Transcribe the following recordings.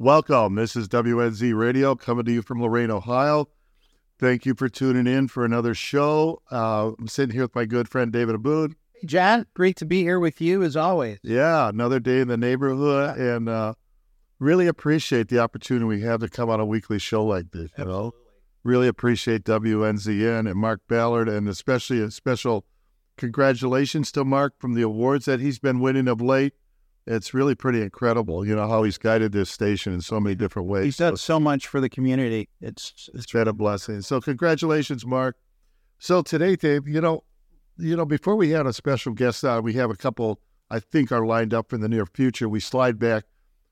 Welcome. This is WNZ Radio coming to you from Lorain, Ohio. Thank you for tuning in for another show. Uh, I'm sitting here with my good friend David Aboud. Hey, John, great to be here with you as always. Yeah, another day in the neighborhood, and uh, really appreciate the opportunity we have to come on a weekly show like this. You know, really appreciate WNZN and Mark Ballard, and especially a special congratulations to Mark from the awards that he's been winning of late. It's really pretty incredible, you know, how he's guided this station in so many different ways. He's done so much for the community. It's it's been a blessing. So congratulations, Mark. So today, Dave, you know, you know, before we had a special guest on, we have a couple I think are lined up in the near future. We slide back,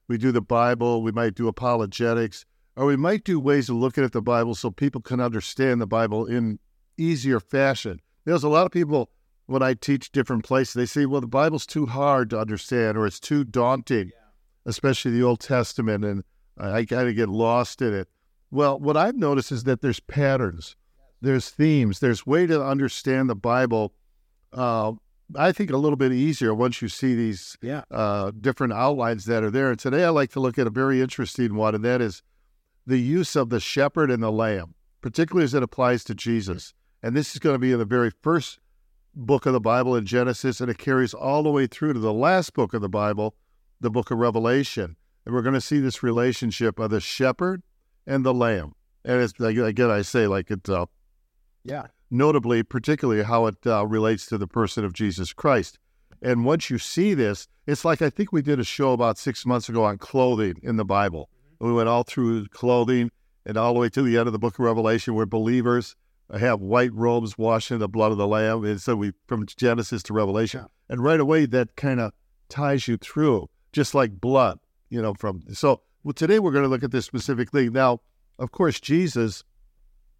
we do the Bible, we might do apologetics, or we might do ways of looking at the Bible so people can understand the Bible in easier fashion. There's a lot of people when I teach different places, they say, well, the Bible's too hard to understand or it's too daunting, yeah. especially the Old Testament, and I kind of get lost in it. Well, what I've noticed is that there's patterns, there's themes, there's way to understand the Bible. Uh, I think a little bit easier once you see these yeah. uh, different outlines that are there. And today I like to look at a very interesting one, and that is the use of the shepherd and the lamb, particularly as it applies to Jesus. And this is going to be in the very first book of the Bible in Genesis, and it carries all the way through to the last book of the Bible, the book of Revelation. And we're going to see this relationship of the shepherd and the lamb. And it's again, I say like it's uh, yeah, notably, particularly how it uh, relates to the person of Jesus Christ. And once you see this, it's like I think we did a show about six months ago on clothing in the Bible. Mm-hmm. We went all through clothing and all the way to the end of the book of Revelation, where believers have white robes washed in the blood of the Lamb. And so we from Genesis to Revelation, and right away that kind of ties you through, just like blood, you know. From so well, today we're going to look at this specific thing. Now, of course, Jesus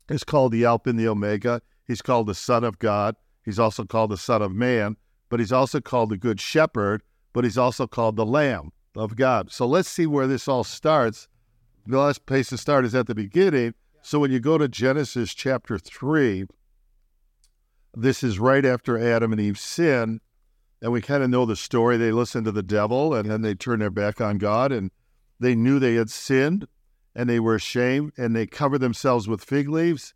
is called the Alpha and the Omega. He's called the Son of God. He's also called the Son of Man, but he's also called the Good Shepherd. But he's also called the Lamb of God. So let's see where this all starts. The last place to start is at the beginning so when you go to Genesis chapter 3, this is right after Adam and Eve sin, and we kind of know the story. They listened to the devil and then they turned their back on God and they knew they had sinned and they were ashamed and they covered themselves with fig leaves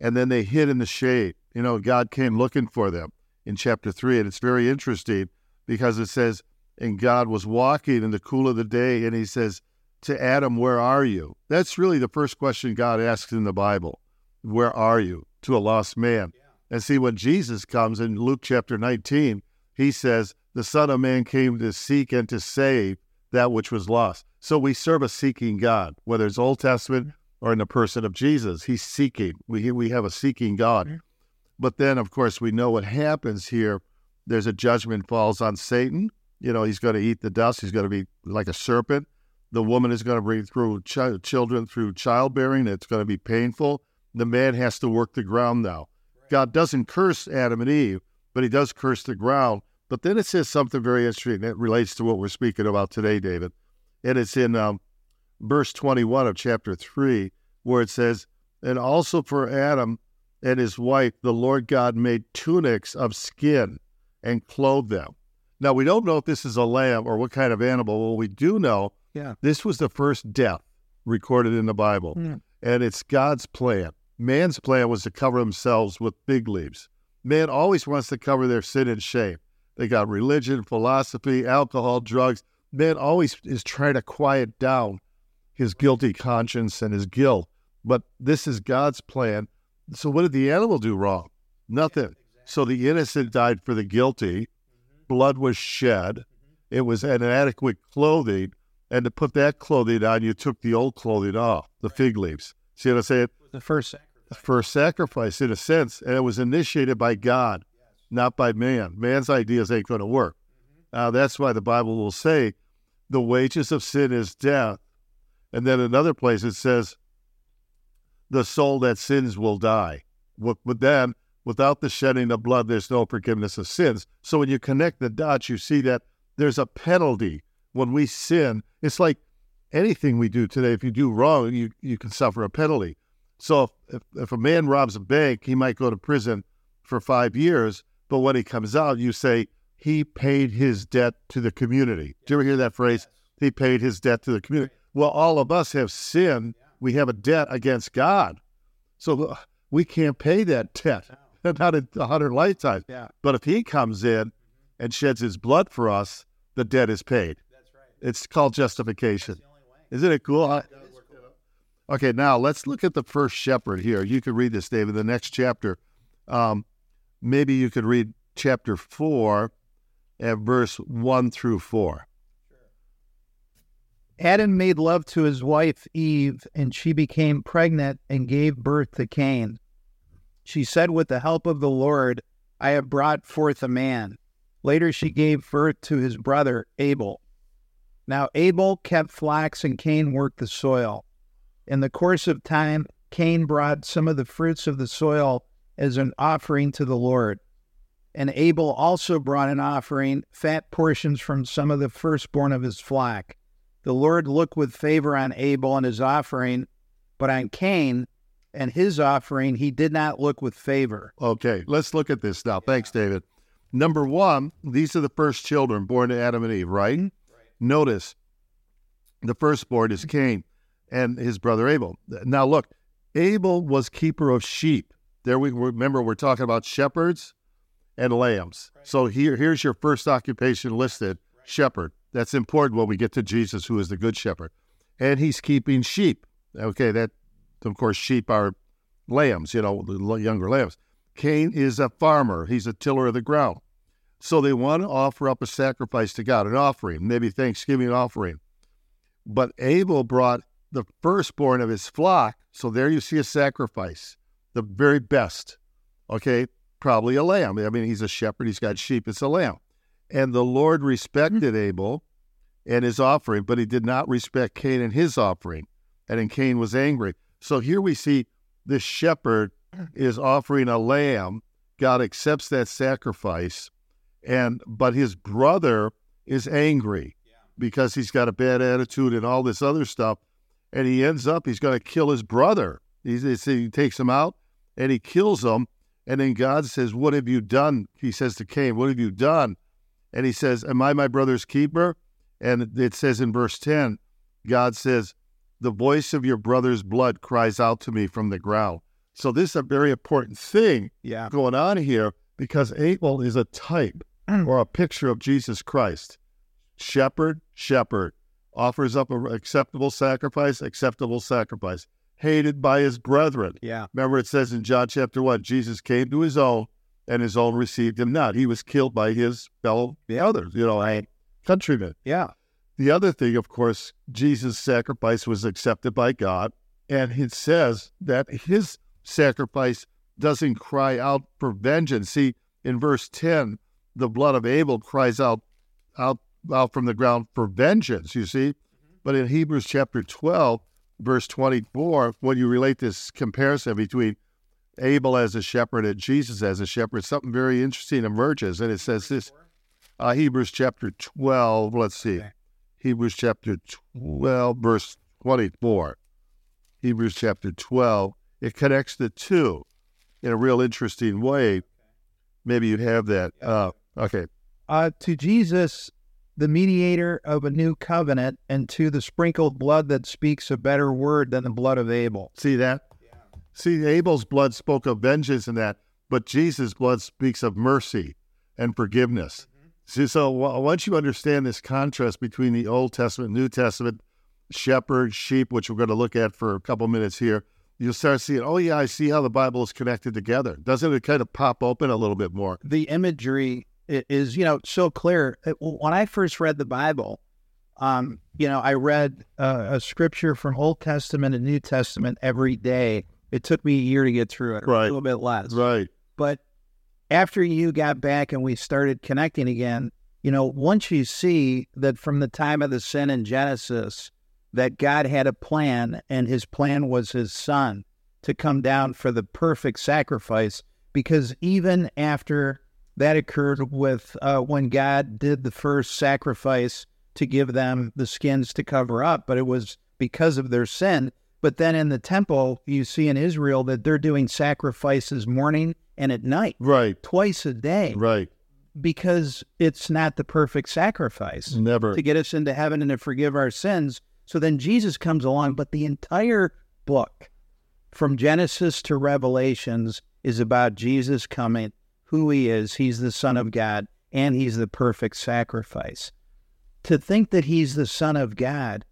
and then they hid in the shade. You know, God came looking for them in chapter 3 and it's very interesting because it says and God was walking in the cool of the day and he says to Adam, Where are you? That's really the first question God asks in the Bible. Where are you? To a lost man. Yeah. And see, when Jesus comes in Luke chapter 19, he says, The Son of Man came to seek and to save that which was lost. So we serve a seeking God, whether it's Old Testament or in the person of Jesus. He's seeking. We, we have a seeking God. Mm-hmm. But then, of course, we know what happens here. There's a judgment falls on Satan. You know, he's going to eat the dust. He's going to be like a serpent. The woman is going to bring through ch- children through childbearing. It's going to be painful. The man has to work the ground now. God doesn't curse Adam and Eve, but he does curse the ground. But then it says something very interesting that relates to what we're speaking about today, David. And it's in um, verse 21 of chapter 3, where it says, And also for Adam and his wife, the Lord God made tunics of skin and clothed them. Now, we don't know if this is a lamb or what kind of animal. What we do know yeah. This was the first death recorded in the Bible. Mm. And it's God's plan. Man's plan was to cover themselves with fig leaves. Man always wants to cover their sin and shame. They got religion, philosophy, alcohol, drugs. Man always is trying to quiet down his guilty conscience and his guilt. But this is God's plan. So, what did the animal do wrong? Nothing. Yeah, exactly. So, the innocent died for the guilty. Mm-hmm. Blood was shed. Mm-hmm. It was inadequate clothing and to put that clothing on, you took the old clothing off, the right. fig leaves. See what I'm saying? The first sacrifice. The first sacrifice, in a sense, and it was initiated by God, yes. not by man. Man's ideas ain't going to work. Mm-hmm. Uh, that's why the Bible will say, "The wages of sin is death," and then another place it says, "The soul that sins will die." But then, without the shedding of blood, there's no forgiveness of sins. So when you connect the dots, you see that there's a penalty when we sin, it's like anything we do today. If you do wrong, you, you can suffer a penalty. So if, if a man robs a bank, he might go to prison for five years. But when he comes out, you say he paid his debt to the community. Do you ever hear that phrase? He paid his debt to the community. Well, all of us have sinned. We have a debt against God. So uh, we can't pay that debt, not in a hundred lifetimes. Yeah. But if he comes in and sheds his blood for us, the debt is paid. That's right. It's called justification. the only way. Isn't it cool? Huh? Okay, now let's look at the first shepherd here. You could read this, David, the next chapter. Um, maybe you could read chapter 4 at verse 1 through 4. Adam made love to his wife Eve, and she became pregnant and gave birth to Cain. She said, With the help of the Lord, I have brought forth a man. Later, she gave birth to his brother Abel. Now, Abel kept flax and Cain worked the soil. In the course of time, Cain brought some of the fruits of the soil as an offering to the Lord. And Abel also brought an offering, fat portions from some of the firstborn of his flock. The Lord looked with favor on Abel and his offering, but on Cain and his offering he did not look with favor. Okay, let's look at this now. Thanks, David. Number one, these are the first children born to Adam and Eve, right? Mm-hmm. Notice the firstborn is Cain and his brother Abel. Now, look, Abel was keeper of sheep. There we remember we're talking about shepherds and lambs. So here, here's your first occupation listed: shepherd. That's important when we get to Jesus, who is the good shepherd, and he's keeping sheep. Okay, that of course sheep are lambs, you know, the younger lambs. Cain is a farmer. He's a tiller of the ground. So they want to offer up a sacrifice to God, an offering, maybe Thanksgiving offering. But Abel brought the firstborn of his flock. So there you see a sacrifice, the very best. Okay, probably a lamb. I mean, he's a shepherd, he's got sheep, it's a lamb. And the Lord hmm. respected Abel and his offering, but he did not respect Cain and his offering. And then Cain was angry. So here we see this shepherd is offering a lamb. God accepts that sacrifice, and but his brother is angry because he's got a bad attitude and all this other stuff, and he ends up he's going to kill his brother. He's, he's- he takes him out and he kills him, and then God says, "What have you done?" He says to Cain, "What have you done?" And he says, "Am I my brother's keeper?" And it says in verse ten, God says, "The voice of your brother's blood cries out to me from the ground." So this is a very important thing Yeah. going on here because Abel is a type or a picture of Jesus Christ. Shepherd, shepherd, offers up an acceptable sacrifice, acceptable sacrifice, hated by his brethren. Yeah. Remember, it says in John chapter 1 Jesus came to his own, and his own received him not. He was killed by his fellow others, you know, Right. countrymen. Yeah. The other thing, of course, Jesus' sacrifice was accepted by God, and it says that his sacrifice doesn't cry out for vengeance. See, in verse 10, the blood of Abel cries out out, out from the ground for vengeance, you see. But in Hebrews chapter 12, verse 24, when you relate this comparison between Abel as a shepherd and Jesus as a shepherd, something very interesting emerges. And it says this uh, Hebrews chapter 12, let's see. Okay. Hebrews chapter 12, verse 24. Hebrews chapter 12. It connects the two in a real interesting way. Maybe you have that. Uh, okay. Uh, to Jesus, the mediator of a new covenant, and to the sprinkled blood that speaks a better word than the blood of Abel. See that? Yeah. See, Abel's blood spoke of vengeance and that, but Jesus' blood speaks of mercy and forgiveness. See, so w- once you understand this contrast between the Old Testament, New Testament, shepherd, sheep, which we're going to look at for a couple minutes here, you'll start seeing, oh, yeah, I see how the Bible is connected together. Doesn't it kind of pop open a little bit more? The imagery i- is, you know, so clear. When I first read the Bible, um, you know, I read uh, a scripture from Old Testament and New Testament every day. It took me a year to get through it, Right. a little bit less. Right. But after you got back and we started connecting again, you know, once you see that from the time of the sin in Genesis, that God had a plan and his plan was his son to come down for the perfect sacrifice. Because even after that occurred with uh, when God did the first sacrifice to give them the skins to cover up, but it was because of their sin. But then in the temple, you see in Israel that they're doing sacrifices morning and at night, Right. twice a day, Right. because it's not the perfect sacrifice Never. to get us into heaven and to forgive our sins. So then Jesus comes along, but the entire book, from Genesis to Revelations, is about Jesus coming, who he is. He's the Son of God, and he's the perfect sacrifice. To think that he's the Son of God,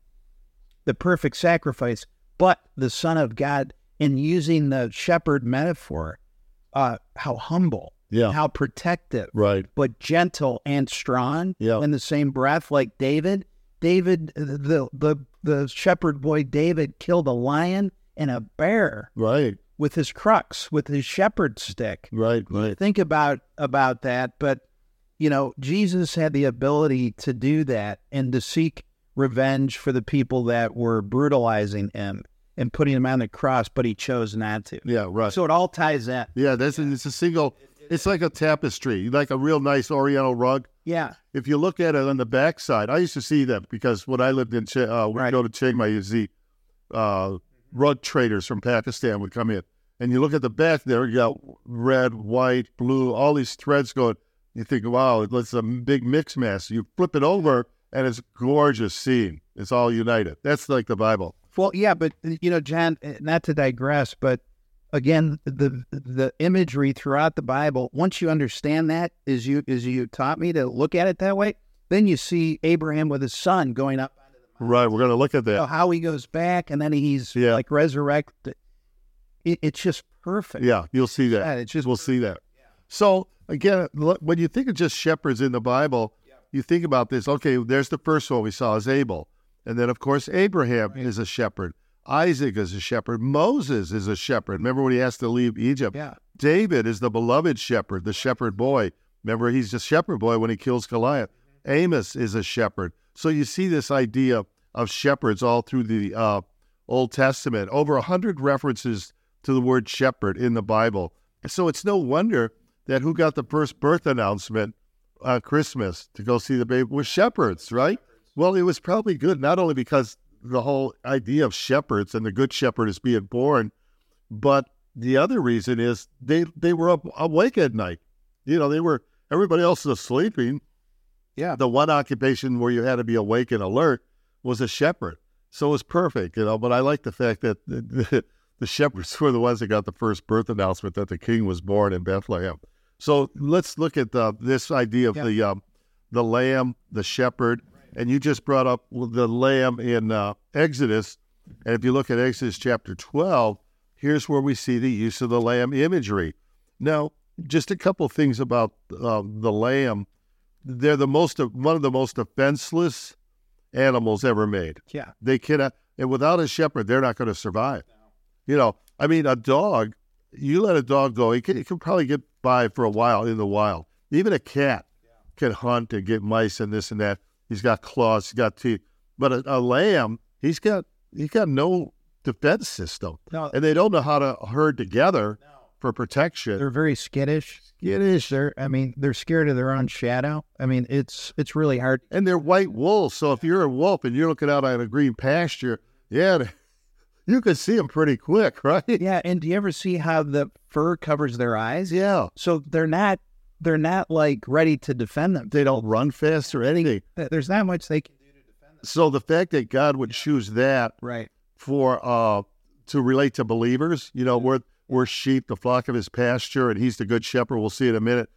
the perfect sacrifice, but the Son of God, in using the shepherd metaphor, uh, how humble, Yeah. how protective, Right. but gentle and strong Yeah. in the same breath, like David. David, the the the shepherd boy David killed a lion and a bear Right. With his crux, with his shepherd stick. Right. Right. Think about about that, but you know, Jesus had the ability to do that and to seek revenge for the people that were brutalizing him and putting him on the cross, but he chose not to. Yeah. Right. So it all ties in. yeah. That's it's a single. It's like a tapestry, like a real nice Oriental rug. Yeah. If you look at it on the backside, I used to see them because when I lived in, Ch- uh, we Right. go to Chiang Mai, you see uh, rug traders from Pakistan would come in, and you look at the back there, you got red, white, blue, all these threads going. You think, wow, it's a big mix mass. You flip it over, and it's gorgeous scene. It's all united. That's like the Bible. Well, yeah, but you know, John, eh, not to digress, but again, the the imagery throughout the Bible, once you understand that, as you as you taught me to look at it that way, then you see Abraham with his son going up, Right. We're going to look at that. how he goes back, and then he's Yeah. like resurrected. It, it's just perfect. Yeah, you'll see that. Yeah, it's just we'll see that. So again, look, when you think of just shepherds in the Bible, you think about this. Okay, there's the first one we saw is Abel, and then of course Abraham is a shepherd. Isaac is a shepherd. Moses is a shepherd. Remember when he has to leave Egypt? Yeah. David is the beloved shepherd, the shepherd boy. Remember, he's a shepherd boy when he kills Goliath. Mm-hmm. Amos is a shepherd. So you see this idea of shepherds all through the uh, Old Testament. Over a hundred references to the word shepherd in the Bible. So it's no wonder that who got the first birth announcement uh, Christmas to go see the baby was shepherds, right? Well, it was probably good not only because the whole idea of shepherds and the good shepherd is being born, but the other reason is they they were up awake at night. You know, they were everybody else was sleeping. Yeah. The one occupation where you had to be awake and alert was a shepherd. So it was perfect, you know. But I like the fact that the, the, the shepherds were the ones that got the first birth announcement that the king was born in Bethlehem. So let's look at the, this idea of Yeah. the um, the lamb, the shepherd, and you just brought up the lamb in uh, Exodus. And if you look at Exodus chapter 12, here's where we see the use of the lamb imagery. Now, just a couple things about uh, the lamb. They're the most one of the most defenseless animals ever made. Yeah. They cannot, and without a shepherd, they're not going to survive. You know, I mean, a dog, you let a dog go, it can, it can probably get by for a while in the wild. Even a cat can hunt and get mice and this and that. He's got claws, he's got teeth. But a, a lamb, he's got he's got no defense system, No, and they don't know how to herd together for protection. they're very skittish. skittish, They're, I mean, they're scared of their own shadow. I mean, it's it's really hard. and they're white wolves. So if you're a wolf and you're looking out on a green pasture, yeah, you can see them pretty quick, right? Yeah, and do you ever see how the fur covers their eyes? Yeah, So they're not they're not like ready to defend them. they don't run fast or anything. There's not much they can do to defend them. So the fact that God would choose that Right. for uh to relate to believers, you know, we're we're sheep, the flock of His pasture, and He's the good shepherd. We'll see in a minute.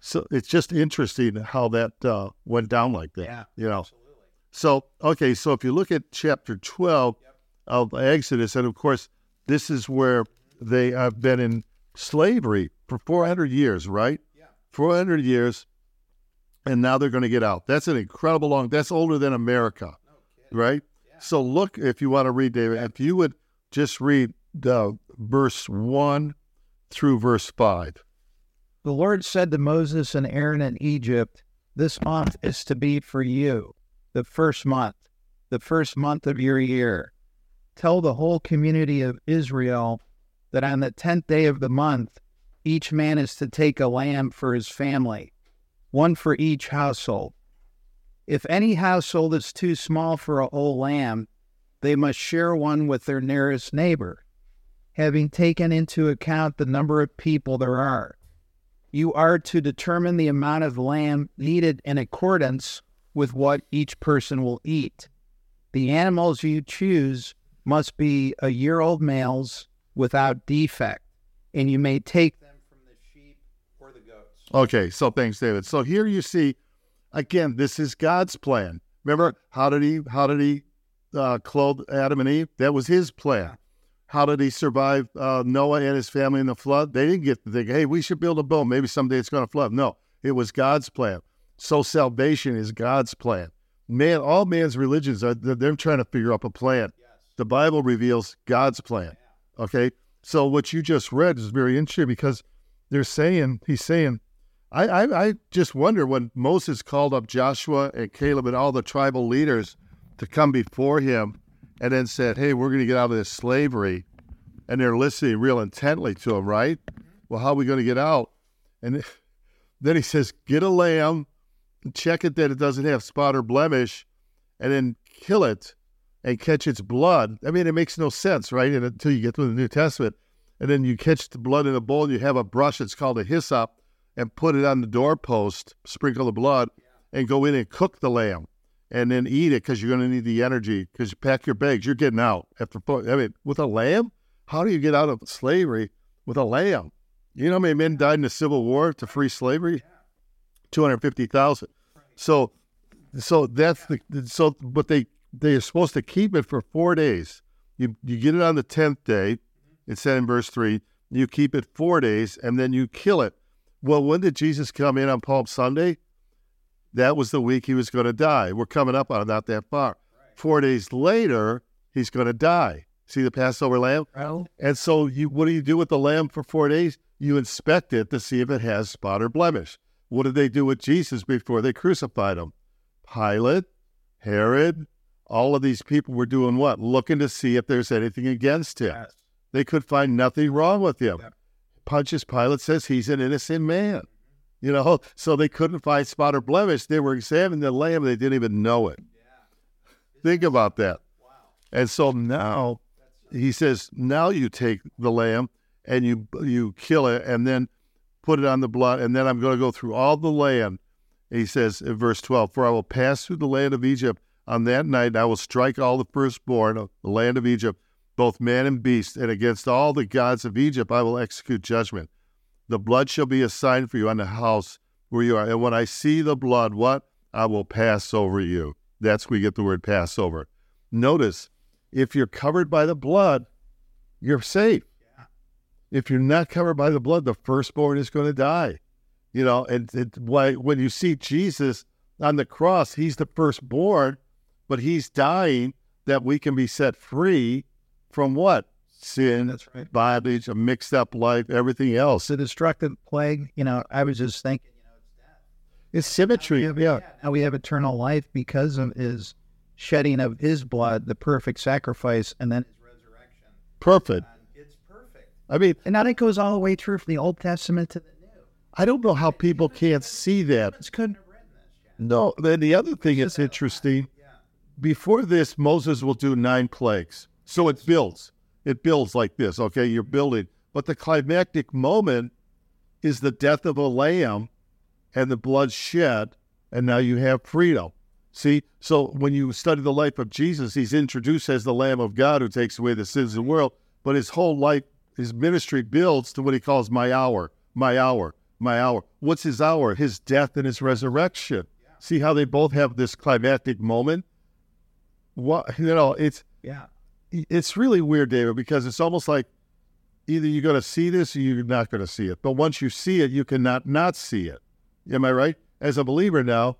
So it's just interesting how that uh, went down like that. Yeah. You know. So okay, so if you look at chapter twelve of Exodus, and of course this is where they have been in slavery for four hundred years, right? Yeah. Four hundred years, and now they're going to get out. That's an incredible long. That's older than America, right? Yeah. So look, if you want to read, David, if you would just read the verse one through verse five. The Lord said to Moses and Aaron in Egypt, This month is to be for you, the first month, the first month of your year. Tell the whole community of Israel that on the tenth day of the month, each man is to take a lamb for his family, one for each household. If any household is too small for a whole lamb, they must share one with their nearest neighbor, having taken into account the number of people there are you are to determine the amount of lamb needed in accordance with what each person will eat. The animals you choose must be a year old males without defect, and you may take them from the sheep or the goats. Okay, so thanks, David. So here you see, again, this is God's plan. Remember, how did he how did he uh, clothe Adam and Eve? That was his plan. How did he survive uh, Noah and his family in the flood? They didn't get to think, hey, we should build a boat. Maybe someday it's going to flood. No, it was God's plan. So salvation is God's plan. Man, all man's religions are they're trying to figure up a plan. The Bible reveals God's plan. Okay, so what you just read is very interesting because they're saying he's saying, I, I I just wonder when Moses called up Joshua and Caleb and all the tribal leaders to come before him and then said, Hey, we're going to get out of this slavery. And they're listening real intently to him, right? Well, how are we going to get out? And then he says, Get a lamb, check it that it doesn't have spot or blemish, and then kill it and catch its blood. I mean, it makes no sense, right? And until you get to the New Testament. And then you catch the blood in a bowl and you have a brush, it's called a hyssop, and put it on the doorpost, sprinkle the blood, and go in and cook the lamb and then eat it because you're going to need the energy because you pack your bags. You're getting out after. I mean, with a lamb, how do you get out of slavery with a lamb? You know how many men died in the Civil War to free slavery? Two hundred fifty thousand. So, so that's the so. But they they are supposed to keep it for four days. You you get it on the tenth day. It said in verse three. You keep it four days and then you kill it. Well, when did Jesus come in on Palm Sunday? That was the week he was going to die. We're coming up on not that far. Four days later, he's going to die. See the Passover lamb? Well, And so, you what do you do with the lamb for four days? You inspect it to see if it has spot or blemish. What did they do with Jesus before they crucified him? Pilate, Herod, all of these people were doing what? Looking to see if there's anything against him. yes. They could find nothing wrong with him. Pontius Pilate says he's an innocent man. You know, so they couldn't find spot or blemish. They were examining the lamb, they didn't even know it. Think about that. And so now he says, now you take the lamb and you you kill it and then put it on the blood, and then I'm going to go through all the land. He says in verse 12, For I will pass through the land of Egypt on that night, and I will strike all the firstborn of the land of Egypt, both man and beast, and against all the gods of Egypt I will execute judgment. The blood shall be a sign for you on the house where you are. And when I see the blood, what? I will pass over you. That's where we get the word Passover. Notice, if you're covered by the blood, you're safe. If you're not covered by the blood, the firstborn is going to die. You know, and it, why when you see Jesus on the cross, he's the firstborn, but he's dying that we can be set free from what? Sin, That's right. bondage, a mixed up life, everything else. The destructive plague, you know, I was just thinking, you know, it's death. It's symmetry. Yeah, Yeah. Now we have eternal life because of his shedding of his blood, the perfect sacrifice, and then his resurrection. Perfect. And it's perfect. I mean, And now that goes all the way through from the Old Testament to the New. I don't know how people can't see that. It's couldn't have written this yet. No, then the other thing that's interesting, before this, Moses will do nine plagues. So it builds. It builds like this, okay? You're building. But the climactic moment is the death of a lamb and the blood shed, and now you have freedom. See, so when you study the life of Jesus, he's introduced as the Lamb of God who takes away the sins of the world, but his whole life, his ministry builds to what he calls my hour, my hour, my hour. What's his hour? His death and his resurrection. See how they both have this climactic moment? What you know, it's Yeah. It's really weird, David, because it's almost like either you're going to see this or you're not going to see it. But once you see it, you cannot not see it. Am I right? As a believer now,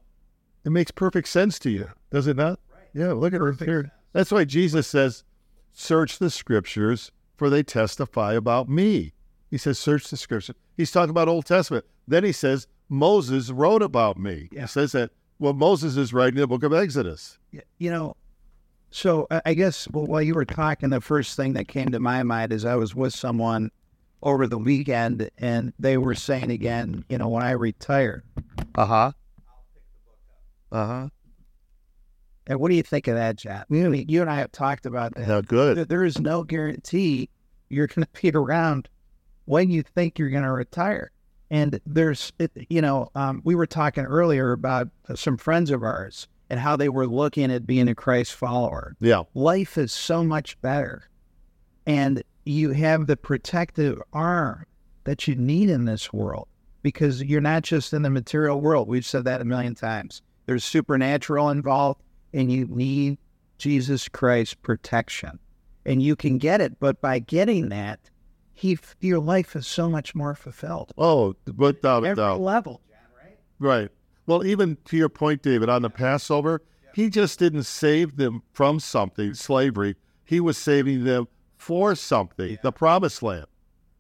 it makes perfect sense to you, does it not? Right. Yeah, look at it Perfect here. sense. That's why Jesus says, "Search the scriptures, for they testify about me." He says, "Search the scriptures." He's talking about Old Testament. Then he says, "Moses wrote about me." Yeah. He says that. Well, Moses is writing the book of Exodus. Y- You know, so I- guess well, while you were talking, the first thing that came to my mind is I was with someone over the weekend, and they were saying again, you know, when I retire, Uh huh. Uh huh. and what do you think of that, John? You, you and I have talked about that. Yeah, good. There- is no guarantee you're going to be around when you think you're going to retire. And there's, it- you know, um, we were talking earlier about some friends of ours and how they were looking at being a Christ follower. Yeah. Life is so much better. And you have the protective arm that you need in this world because you're not just in the material world. We've said that a million times. There's supernatural involved, and you need Jesus Christ's protection. And you can get it, but by getting that, he your life is so much more fulfilled. Oh, without a Every level. Right. Well, even to your point, David, on the Passover, he just didn't save them from something, slavery. He was saving them for something, the promised land.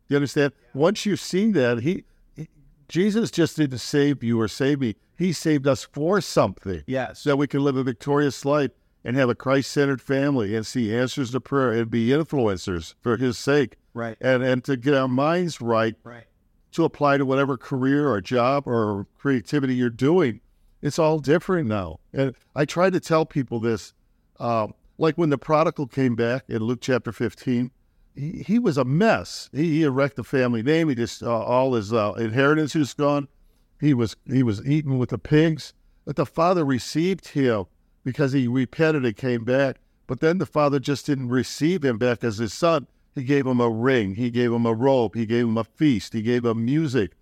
You understand? Once you see that, he, he- Jesus just didn't save you or save me. He saved us for something. Yes. So that we can live a victorious life and have a Christ centered family and see answers to prayer and be influencers for his sake Right. and, and to get our minds right Right. To apply to whatever career or job or creativity you're doing. It's all different now. And I try to tell people this. Um, like when the prodigal came back in Luke chapter 15, he, he was a mess. He, he wrecked the family name. He just, uh, all his uh, inheritance was gone. He was, he was eaten with the pigs. But the father received him because he repented and came back. But then the father just didn't receive him back as his son. He gave him a ring. He gave him a robe. He gave him a feast. He gave him music.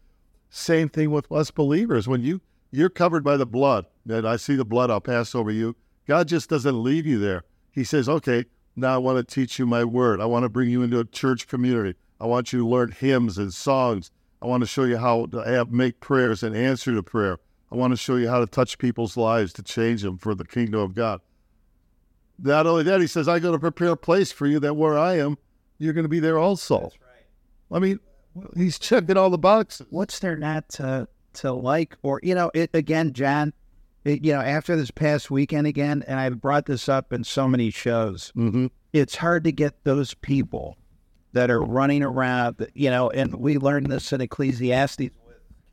Same thing with us believers. When you you're covered by the blood, and I see the blood, I'll pass over you. God just doesn't leave you there. He says, "Okay, now I want to teach you my word. I want to bring you into a church community. I want you to learn hymns and songs. I want to show you how to have, make prayers and answer to prayer. I want to show you how to touch people's lives to change them for the kingdom of God." Not only that, he says, "I'm going to prepare a place for you that where I am, you're going to be there also." I mean, he's checking all the boxes. what's there not to to like or you know it again john it, you know after this past weekend again and i've brought this up in so many shows Mm-hmm. it's hard to get those people that are running around you know and we learned this in ecclesiastes with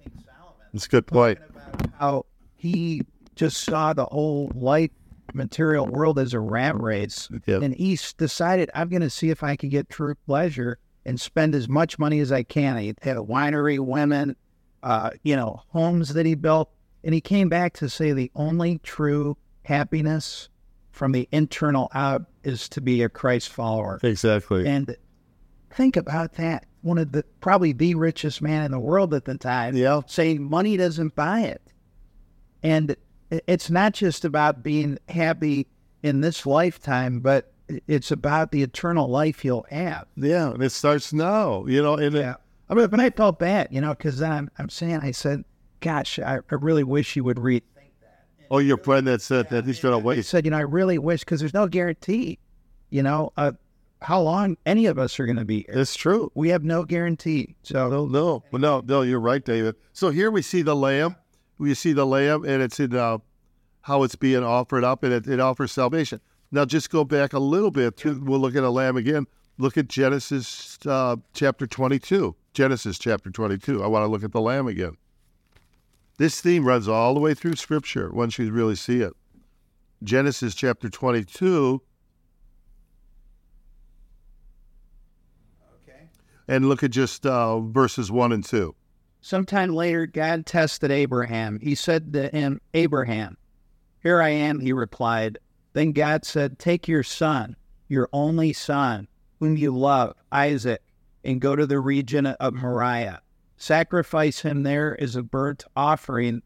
king solomon That's a good point. about how he just saw the whole light material world as a rat race Yeah. and he decided i'm going to see if i can get true pleasure and spend as much money as i can he had a winery women uh, you know homes that he built and he came back to say the only true happiness from the internal out is to be a christ follower Exactly. and think about that one of the probably the richest man in the world at the time Yeah. saying money doesn't buy it. And it's not just about being happy in this lifetime, but it's about the eternal life you'll have. Yeah, and it starts now. You know, and it, I mean, but I felt bad, you know, because then I'm, I'm saying, I said, gosh, I, I really wish you would read. oh, your friend that said that he's gonna I wait. said, you know, I really wish, because there's no guarantee, you know, uh, how long any of us are going to be here. It's true. We have no guarantee. So, No, no, but no, no. You're right, David. So here we see the lamb. We see the lamb, and it's in uh, how it's being offered up, and it, it offers salvation. Now, just go back a little bit. To, we'll look at a lamb again. Look at Genesis uh, chapter 22. Genesis chapter 22. I want to look at the lamb again. This theme runs all the way through Scripture once you really see it. Genesis chapter 22, Okay. and look at just uh, verses 1 and 2. Sometime later, God tested Abraham. He said to him, Abraham, here I am, he replied. Then God said, Take your son, your only son, whom you love, Isaac, and go to the region of Moriah. Sacrifice him there as a burnt offering.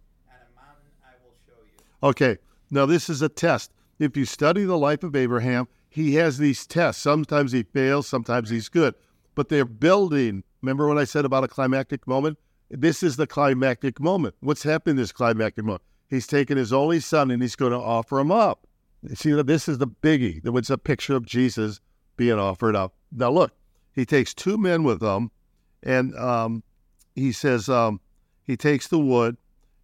Okay, now this is a test. If you study the life of Abraham, he has these tests. Sometimes he fails, sometimes he's good. But they're building. Remember what I said about a climactic moment? This is the climactic moment. What's happened this climactic moment? He's taken his only son and he's going to offer him up. See, this is the biggie. It's a picture of Jesus being offered up. Now, look, he takes two men with him, and um, he says um, he takes the wood,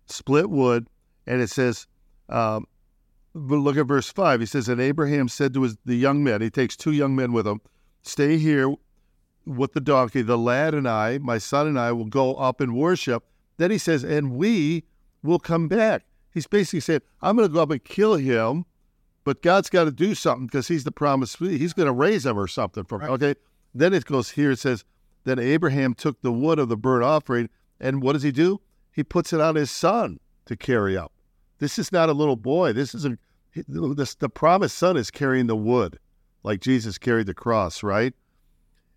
split wood, and it says, um, look at verse 5. He says, And Abraham said to his, the young men, he takes two young men with him, Stay here with the donkey. The lad and I, my son and I, will go up and worship. Then he says, And we will come back. He's basically saying, I'm going to go up and kill him, but God's got to do something because he's the promised. He's going to raise him or something. From, Right. Okay. Then it goes here. It says, Then Abraham took the wood of the burnt offering, and what does he do? He puts it on his son to carry up. This is not a little boy. This is a this, the promised son is carrying the wood, like Jesus carried the cross, right?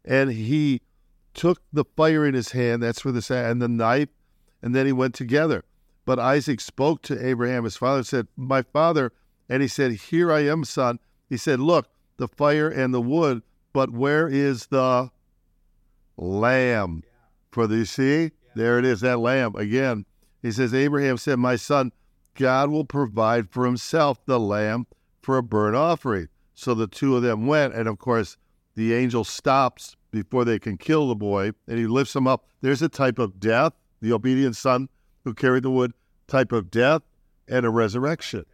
And he took the fire in his hand. That's where this and the knife, and then he went together. But Isaac spoke to Abraham, his father, said, "My father." And he said, "Here I am, son." He said, "Look, the fire and the wood, but where is the lamb?" For the you see, there it is, that lamb again. He says, Abraham said, My son, God will provide for himself the lamb for a burnt offering. So the two of them went, and of course, the angel stops before they can kill the boy, and he lifts him up. There's a type of death, the obedient son who carried the wood, type of death and a resurrection.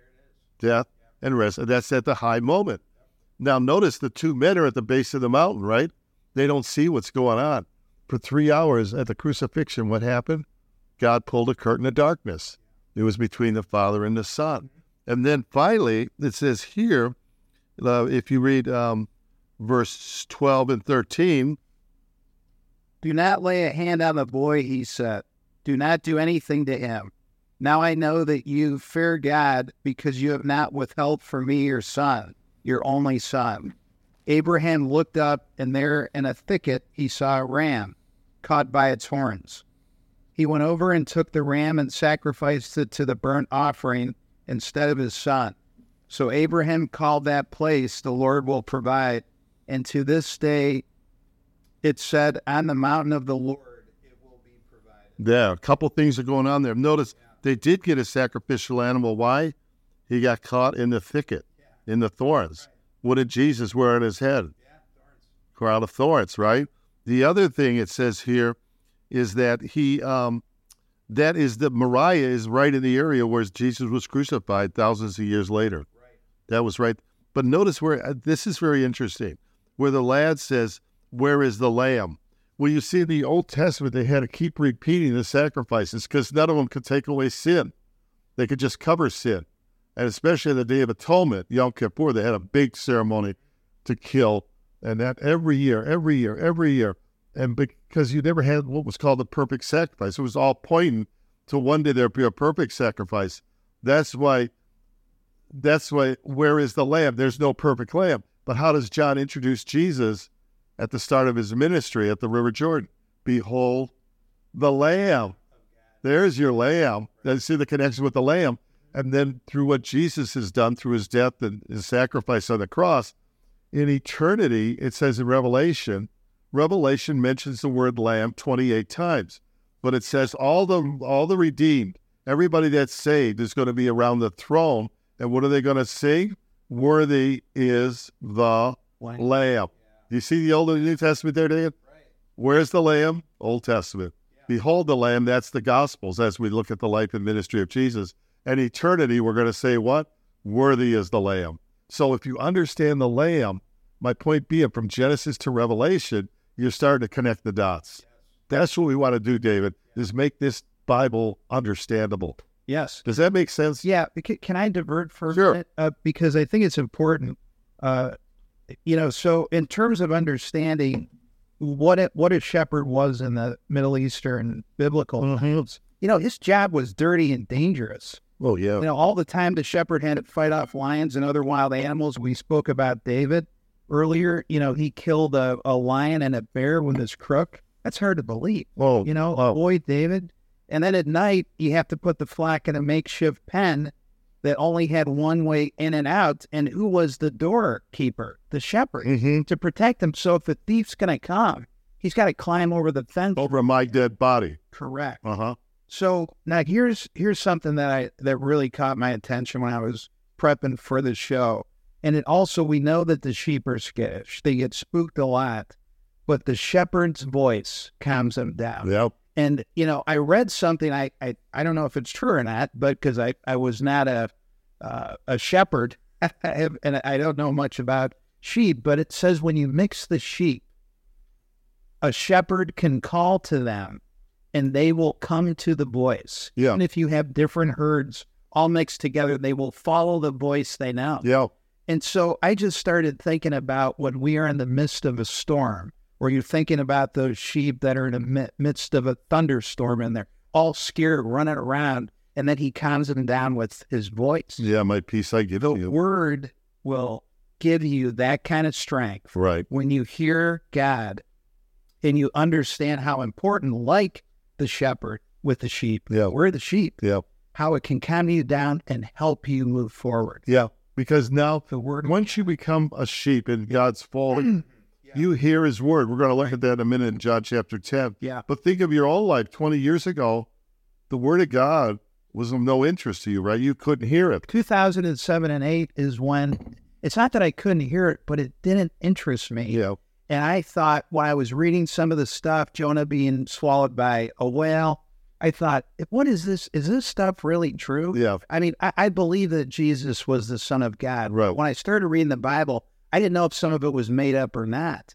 Death and rest. That's at the high moment. Now, notice the two men are at the base of the mountain, right? They don't see what's going on. For three hours at the crucifixion, what happened? God pulled a curtain of darkness. It was between the Father and the Son. And then finally, it says here, uh, if you read um, verse 12 and 13, Do not lay a hand on the boy, he said. Do not do anything to him. Now I know that you fear God because you have not withheld from me your son, your only son. Abraham looked up, and there in a thicket he saw a ram caught by its horns. He went over and took the ram and sacrificed it to the burnt offering instead of his son. So Abraham called that place, The Lord will provide. And to this day, it said, On the mountain of the Lord it will be provided. Yeah, a couple things are going on there. Notice they did get a sacrificial animal. Why? He got caught in the thicket, in the thorns. What did Jesus wear on his head? Crown of thorns, right? The other thing it says here is that he, um, that is that Moriah is right in the area where Jesus was crucified thousands of years later. That was right. But notice where uh, this is very interesting, where the lad says, "Where is the lamb?" Well, you see, in the Old Testament, they had to keep repeating the sacrifices because none of them could take away sin. They could just cover sin. And especially on the Day of Atonement, Yom Kippur, they had a big ceremony to kill. And that every year, every year, every year. And because you never had what was called the perfect sacrifice, it was all pointing to one day there'd be a perfect sacrifice. That's why, that's why, where is the lamb? There's no perfect lamb. But how does John introduce Jesus at the start of his ministry at the River Jordan? Behold the lamb. There's your lamb. You see the connection with the lamb. And then through what Jesus has done through his death and his sacrifice on the cross, in eternity, it says in Revelation, Revelation mentions the word lamb 28 times, but it says all the all the redeemed, everybody that's saved is going to be around the throne. And what are they going to sing? Worthy is the Lamb. lamb. You see the Old and New Testament there, Dan? Where's the lamb? Old Testament. Behold the lamb, that's the Gospels as we look at the life and ministry of Jesus. And eternity, we're going to say what? Worthy is the lamb. So if you understand the lamb, my point being from Genesis to Revelation, you're starting to connect the dots. That's what we want to do, David, is make this Bible understandable. Yes. Does that make sense? Yeah. Can I divert for Sure. a minute? Uh, because I think it's important. Uh, you know, so in terms of understanding what it, what a shepherd was in the Middle Eastern biblical times, you know, his job was dirty and dangerous. Oh, yeah. You know, all the time the shepherd had to fight off lions and other wild animals. We spoke about David earlier. You know, he killed a, a lion and a bear with his crook. That's hard to believe. Oh, You know, boy, David. And then at night, you have to put the flock in a makeshift pen that only had one way in and out. And who was the doorkeeper? The shepherd Mhm. to protect them. So if the thief's going to come, he's got to climb over the fence. Over my dead body. Correct. Uh huh. So now here's here's something that I that really caught my attention when I was prepping for the show. And it also we know that the sheep are skittish. They get spooked a lot, but the shepherd's voice calms them down. Yep. And you know, I read something. I I, I don't know if it's true or not, but because I I was not a uh, a shepherd, and I don't know much about sheep. But it says when you mix the sheep, a shepherd can call to them, and they will come to the voice. Yeah. And if you have different herds all mixed together, they will follow the voice they know. Yeah. And so I just started thinking about when we are in the midst of a storm, where you're thinking about those sheep that are in the midst of a thunderstorm and they're all scared running around and then he calms them down with his voice. Yeah, my peace I give The you. The word will give you that kind of strength Right. when you hear God and you understand how important, like the shepherd with the sheep, Yeah. we're the sheep, Yeah. how it can calm you down and help you move forward. Yeah. Because now The word once you become a sheep in God's fold, you hear his word. We're going to look at that in a minute in John chapter 10. Yeah. But think of your own life 20 years ago. The word of God was of no interest to you, right? You couldn't hear it. 2007 and 8 is when it's not that I couldn't hear it, but it didn't interest me. Yeah. And I thought when I was reading some of the stuff, Jonah being swallowed by a whale, I thought, what is this? Is this stuff really true? Yeah. I mean, I, I believe that Jesus was the Son of God. Right. When I started reading the Bible, I didn't know if some of it was made up or not.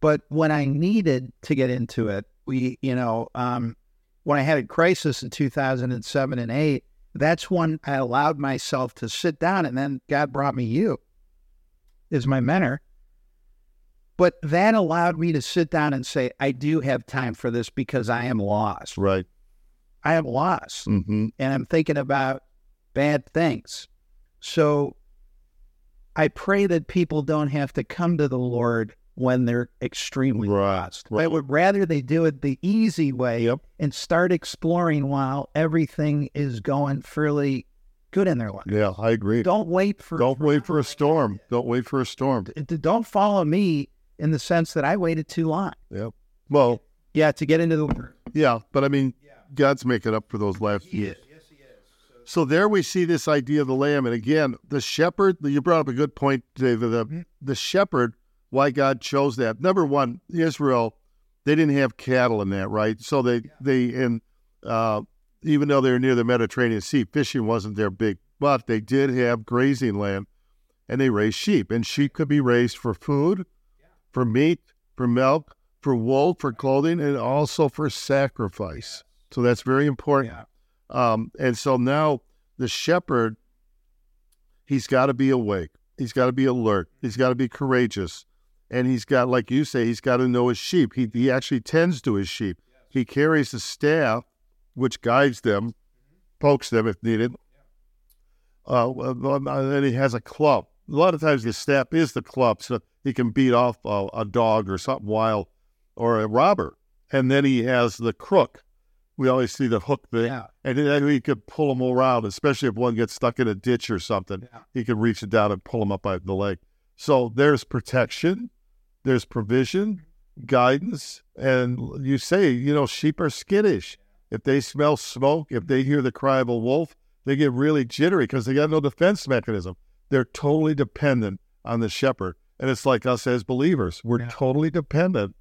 But when I needed to get into it, we, you know, um, when I had a crisis in 2007 and 8, that's when I allowed myself to sit down. And then God brought me you as my mentor. But that allowed me to sit down and say, I do have time for this because I am lost. Right. I am lost hmm and I'm thinking about bad things. So I pray that people don't have to come to the Lord when they're extremely Right, lost. right. I would rather they do it the easy way Yep. and start exploring while everything is going fairly good in their life. Yeah, I agree. Don't wait for Don't wait for a storm. Don't wait for a storm. don't follow me in the sense that I waited too long. Yep. Well, Yeah, to get into the word. yeah, but I mean, God's making up for those last years. So there we see this idea of the lamb, and again, the shepherd. You brought up a good point, David. The, the shepherd. Why God chose that? Number one, Israel. They didn't have cattle in that, right? So they they and uh, even though they were near the Mediterranean Sea, fishing wasn't their big, but they did have grazing land, and they raised sheep, and sheep could be raised for food, for meat, for milk, for wool, for clothing, and also for sacrifice. So that's very important. Yeah. Um, and so now the shepherd, he's got to be awake. He's got to be alert. He's got to be courageous. And he's got, like you say, he's got to know his sheep. He, he actually tends to his sheep. He carries a staff, which guides them, pokes them if needed. Uh, and then he has a club. A lot of times the staff is the club, so he can beat off a, a dog or something wild or a robber. And then he has the crook. We always see the hook thing. Yeah. And then he could pull them around, especially if one gets stuck in a ditch or something. Yeah. He could reach it down and pull them up by the leg. So there's protection, there's provision, guidance, and you say, you know, sheep are skittish. If they smell smoke, if they hear the cry of a wolf, they get really jittery because they got no defense mechanism. They're totally dependent on the shepherd. And it's like us as believers. We're Yeah. totally dependent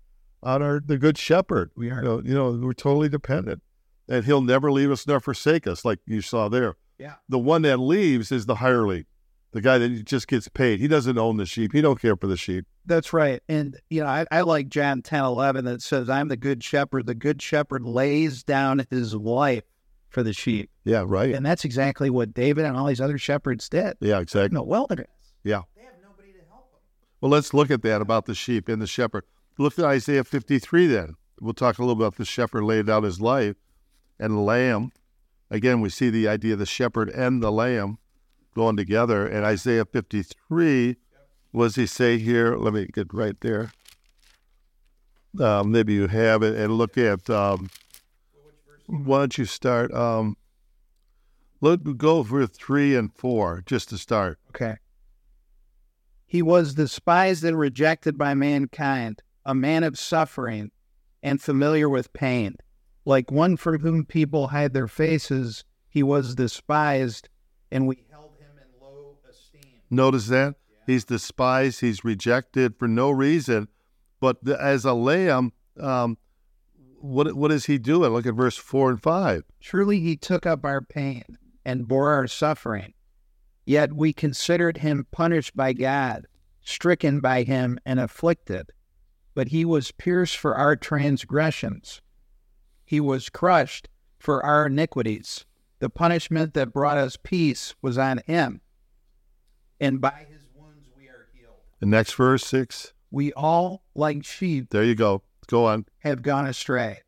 on our the good shepherd. We are. You know, you know, we're totally dependent. And he'll never leave us nor forsake us, like you saw there. Yeah. The one that leaves is the hireling, the guy that just gets paid. He doesn't own the sheep. He don't care for the sheep. That's right. And, you know, I, I like John 10 11 that says, I'm the good shepherd. The good shepherd lays down his life for the sheep. Yeah, right. And that's exactly what David and all these other shepherds did Yeah, exactly. the wilderness. Yeah. They have nobody to help them. Well, let's look at that about the sheep and the shepherd. Look at Isaiah 53 then. We'll talk a little about the shepherd laying down his life and lamb. Again, we see the idea of the shepherd and the lamb going together. And Isaiah 53, what does he say here? Let me get right there. Um, maybe you have it and look at, um, why don't you start? Um, let go for three and four just to start. Okay. He was despised and rejected by mankind, a man of suffering and familiar with pain. Like one for whom people hide their faces, he was despised, and we held him in low esteem. Notice that? He's despised, he's rejected for no reason. But the, as a lamb, um, what what is he doing? Look at verse 4 and 5. Truly he took up our pain and bore our suffering. Yet we considered him punished by God, stricken by him, and afflicted. But he was pierced for our transgressions, he was crushed for our iniquities. The punishment that brought us peace was on him, and by his wounds we are healed. The next verse, 6. We all, like sheep, There you go. Go on. have gone astray.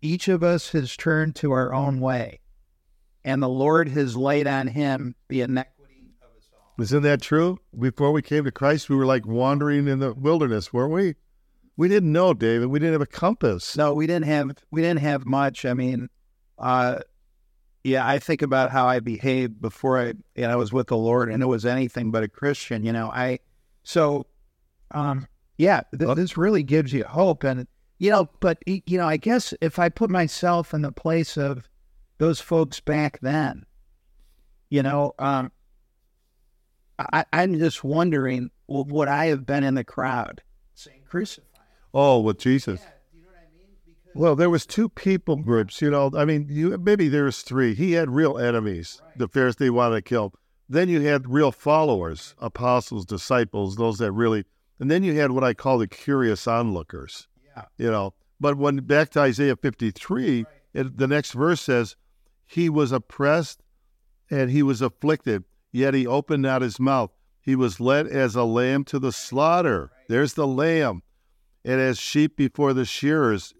Each of us has turned to our own way, and the Lord has laid on him the iniquity of us all. Isn't that true? Before we came to Christ, we were like wandering in the wilderness, weren't we? We didn't know, David. We didn't have a compass. No, we didn't have we didn't have much. I mean, uh, yeah, I think about how I behaved before I you know, I was with the Lord, and it was anything but a Christian. You know, I so um, yeah, th- this really gives you hope, and you know, but you know, I guess if I put myself in the place of those folks back then, you know, um, I, I'm just wondering, would I have been in the crowd saying crucify? Oh, with Jesus. Well, there was two people groups, you know. I mean, you maybe there was three. He had real enemies, the Pharisees they wanted to kill. Then you had real followers, apostles, disciples, those that really, and then you had what I call the curious onlookers. Yeah. You know, but when back to Isaiah 53, it, the next verse says, He was oppressed and he was afflicted, yet he opened not his mouth. He was led as a lamb to the slaughter. There's the lamb. And as sheep before the shearers,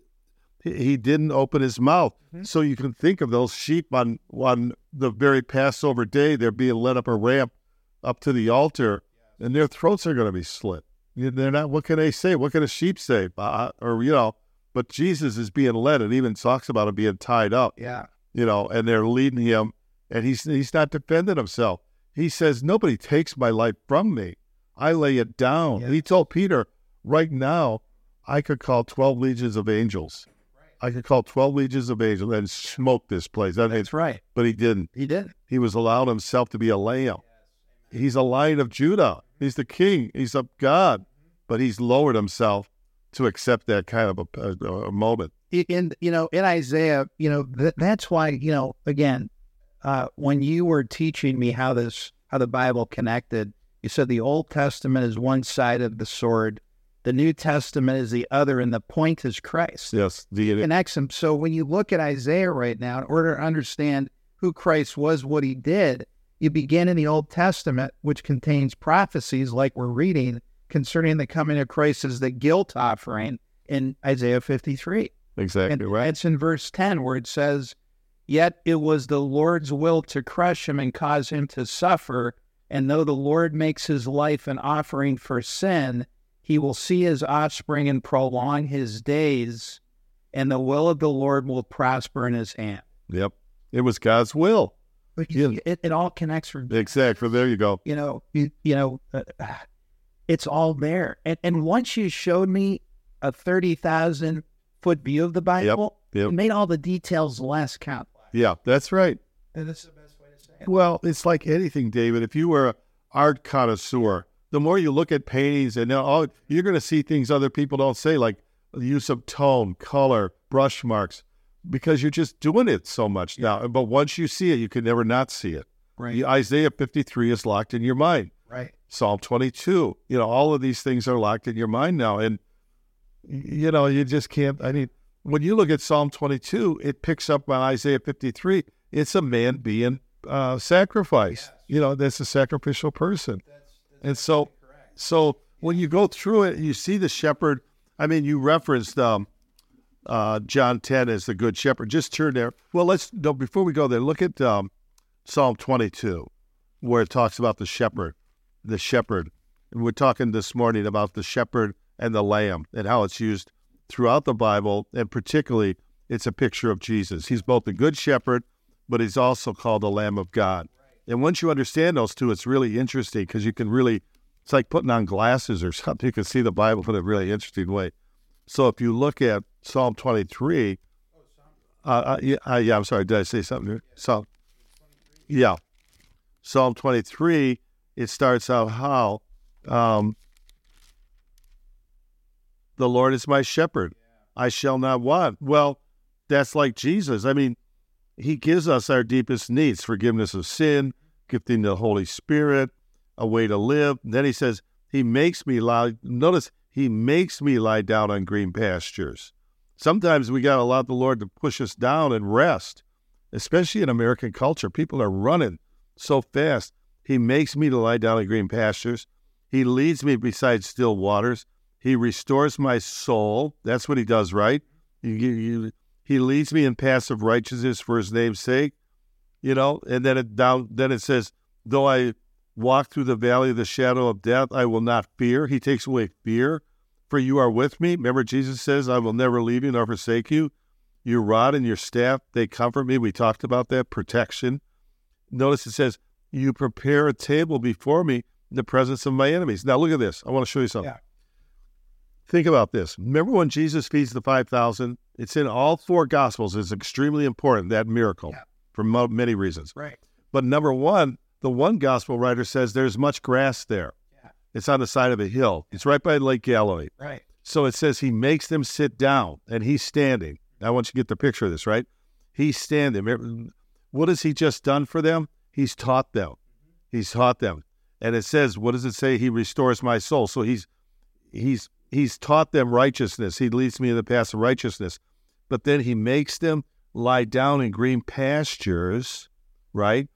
he, didn't open his mouth. So you can think of those sheep on, on the very Passover day, they're being led up a ramp up to the altar, and their throats are going to be slit. They're not, what can they say? What can a sheep say? Uh, or, you know, but Jesus is being led. It even talks about him being tied up Yeah. you know, and they're leading him, and he's he's not defending himself. He says, "Nobody takes my life from me; I lay it down." Yeah. He told Peter, "Right now, I could call twelve legions of angels. I could call twelve legions of angels and smoke this place." Mean, That's right. but he didn't. He did. He was allowed himself to be a lamb. He's a lion of Judah. He's the king. He's a God, but he's lowered himself to accept that kind of a, a, a moment. in you know in Isaiah, you know th- that's why you know again, uh, when you were teaching me how this how the Bible connected, you said the Old Testament is one side of the sword, the New Testament is the other, and the point is Christ. Yes, the uh, Connects them. So when you look at Isaiah right now, in order to understand who Christ was, what he did, you begin in the Old Testament, which contains prophecies like we're reading concerning the coming of Christ as the guilt offering in Isaiah 53. exactly And right. it's in verse 10 where it says, Yet it was the Lord's will to crush him and cause him to suffer. And though the Lord makes his life an offering for sin, he will see his offspring and prolong his days, and the will of the Lord will prosper in his hand. Yep. It was God's will. But you Yeah. see, it, it all connects from Exactly. There you go. you know, you, you know, uh, it's all there. And, and once you showed me a 30,000 foot view of the Bible, yep. it made all the details less complex. Yeah, that's right. And that's the best way to say it. Well, it's like anything, David. If you were an art connoisseur, the more you look at paintings and now oh, you're going to see things other people don't say, like the use of tone, color, brush marks, because you're just doing it so much now. But once you see it, you can never not see it. Right. The Isaiah 53 is locked in your mind. Right. Psalm 22. You know, all of these things are locked in your mind now. And, you know, you just can't. I mean, when you look at Psalm 22, it picks up on Isaiah 53. It's a man being uh, sacrificed. You know, that's a sacrificial person. And so, so when you go through it, you see the shepherd. I mean, you referenced um, uh, John 10 as the good shepherd. Just turn there. Well, let's, no, before we go there, look at um, Psalm 22, where it talks about the shepherd, the shepherd. And we're talking this morning about the shepherd and the lamb and how it's used throughout the Bible, and particularly it's a picture of Jesus. He's both the good shepherd, but he's also called the Lamb of God. And once you understand those two, it's really interesting because you can really, it's like putting on glasses or something. You can see the Bible in a really interesting way. So if you look at Psalm 23, uh, uh, yeah, uh, yeah, I'm sorry, did I say something? Psalm, yeah. Psalm 23, it starts out how um, the Lord is my shepherd. I shall not want. Well, that's like Jesus. I mean, he gives us our deepest needs forgiveness of sin, gifting the Holy Spirit, a way to live. then he says, He makes me lie. Notice, He makes me lie down on green pastures. Sometimes we got to allow the Lord to push us down and rest, especially in American culture. People are running so fast. He makes me to lie down in green pastures. He leads me beside still waters. He restores my soul. That's what he does, right? He leads me in paths of righteousness for his name's sake. You know, and then it down then it says, though I walk through the valley of the shadow of death, I will not fear. He takes away fear, for you are with me. Remember, Jesus says, I will never leave you nor forsake you. Your rod and your staff, they comfort me. We talked about that protection. Notice it says, You prepare a table before me in the presence of my enemies. Now, look at this. I want to show you something. Yeah. Think about this. Remember when Jesus feeds the 5,000? It's in all four Gospels. It's extremely important, that miracle, Yeah. For mo- many reasons. Right. But number one, the one Gospel writer says there's much grass there. Yeah. It's on the side of a hill. It's right by Lake Galilee. Right. So it says he makes them sit down and he's standing. I want you to get the picture of this, right? He's standing. What has he just done for them? He's taught them. Mm-hmm. He's taught them. And it says, what does it say? He restores my soul. So he's he's he's taught them righteousness. He leads me in the path of righteousness. But then he makes them lie down in green pastures, right?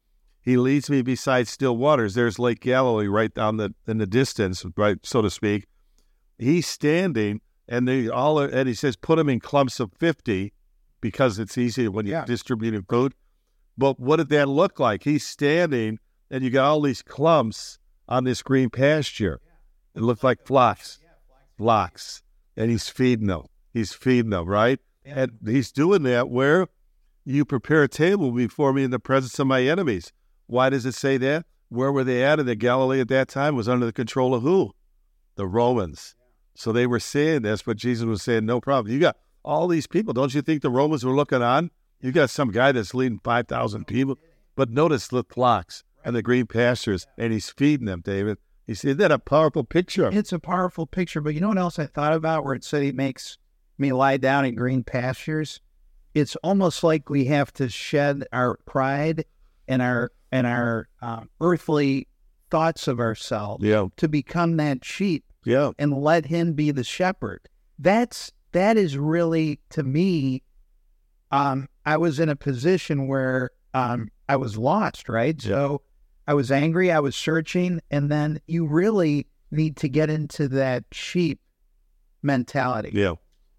He leads me beside still waters. There's Lake Galilee right down the in the distance, right, so to speak. He's standing, and they all are, and he says, put them in clumps of fifty, because it's easy when you're Yeah. distributing food. But what did that look like? He's standing, and you got all these clumps on this green pasture. It looked like flocks, flocks, and he's feeding them. He's feeding them, right? And he's doing that where you prepare a table before me in the presence of my enemies. Why does it say that? Where were they at in the Galilee at that time? Was under the control of who? The Romans. So they were saying this, but Jesus was saying, no problem. You got all these people. Don't you think the Romans were looking on? You got some guy that's leading 5,000 people. But notice the flocks and the green pastures, and he's feeding them, David. You see, that a powerful picture? It's a powerful picture, but you know what else I thought about where it said he makes me lie down in green pastures? It's almost like we have to shed our pride and our and our um, earthly thoughts of ourselves Yeah, to become that sheep yeah, and let him be the shepherd. That's that is really to me. Um, I was in a position where um, I was lost, right? So I was angry, I was searching, and then you really need to get into that sheep mentality yeah,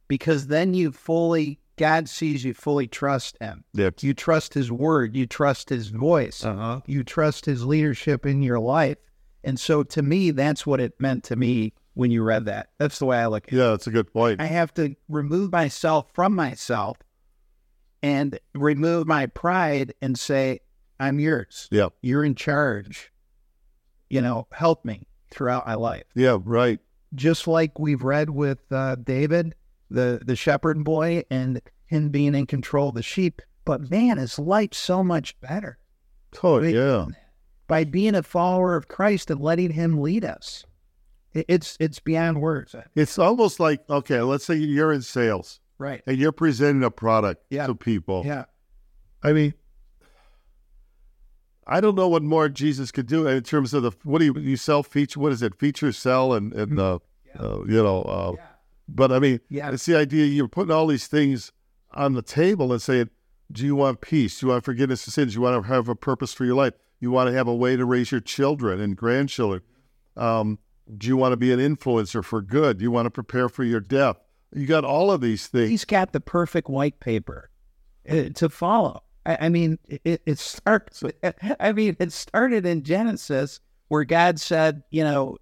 because then you fully God sees you fully trust him. yeah. You trust his word, you trust his voice Uh-huh. you trust his leadership in your life. And so to me, that's what it meant to me when you read that. That's the way I look at it. Yeah, that's a good point. I have to remove myself from myself and remove my pride and say, I'm yours. Yeah, You're in charge. You know, help me throughout my life. yeah, right. Just like we've read with uh, David, the, the shepherd boy, and him being in control of the sheep. But man, is life so much better Oh, Wait, yeah. by being a follower of Christ and letting Him lead us. It- It's it's beyond words. It's almost like, okay, let's say you're in sales Right. and you're presenting a product Yeah. to people. Yeah. I mean, I don't know what more Jesus could do in terms of the what do you you sell feature? What is it? Feature sell and and uh, uh, you know. Uh, But I mean, Yeah. it's the idea you're putting all these things on the table and saying, "Do you want peace? Do you want forgiveness of sins? Do you want to have a purpose for your life? You want to have a way to raise your children and grandchildren? Um, do you want to be an influencer for good? Do you want to prepare for your death? You got all of these things. He's got the perfect white paper uh, to follow. I, I mean, it, it starts. With, I mean, it started in Genesis where God said, "You know,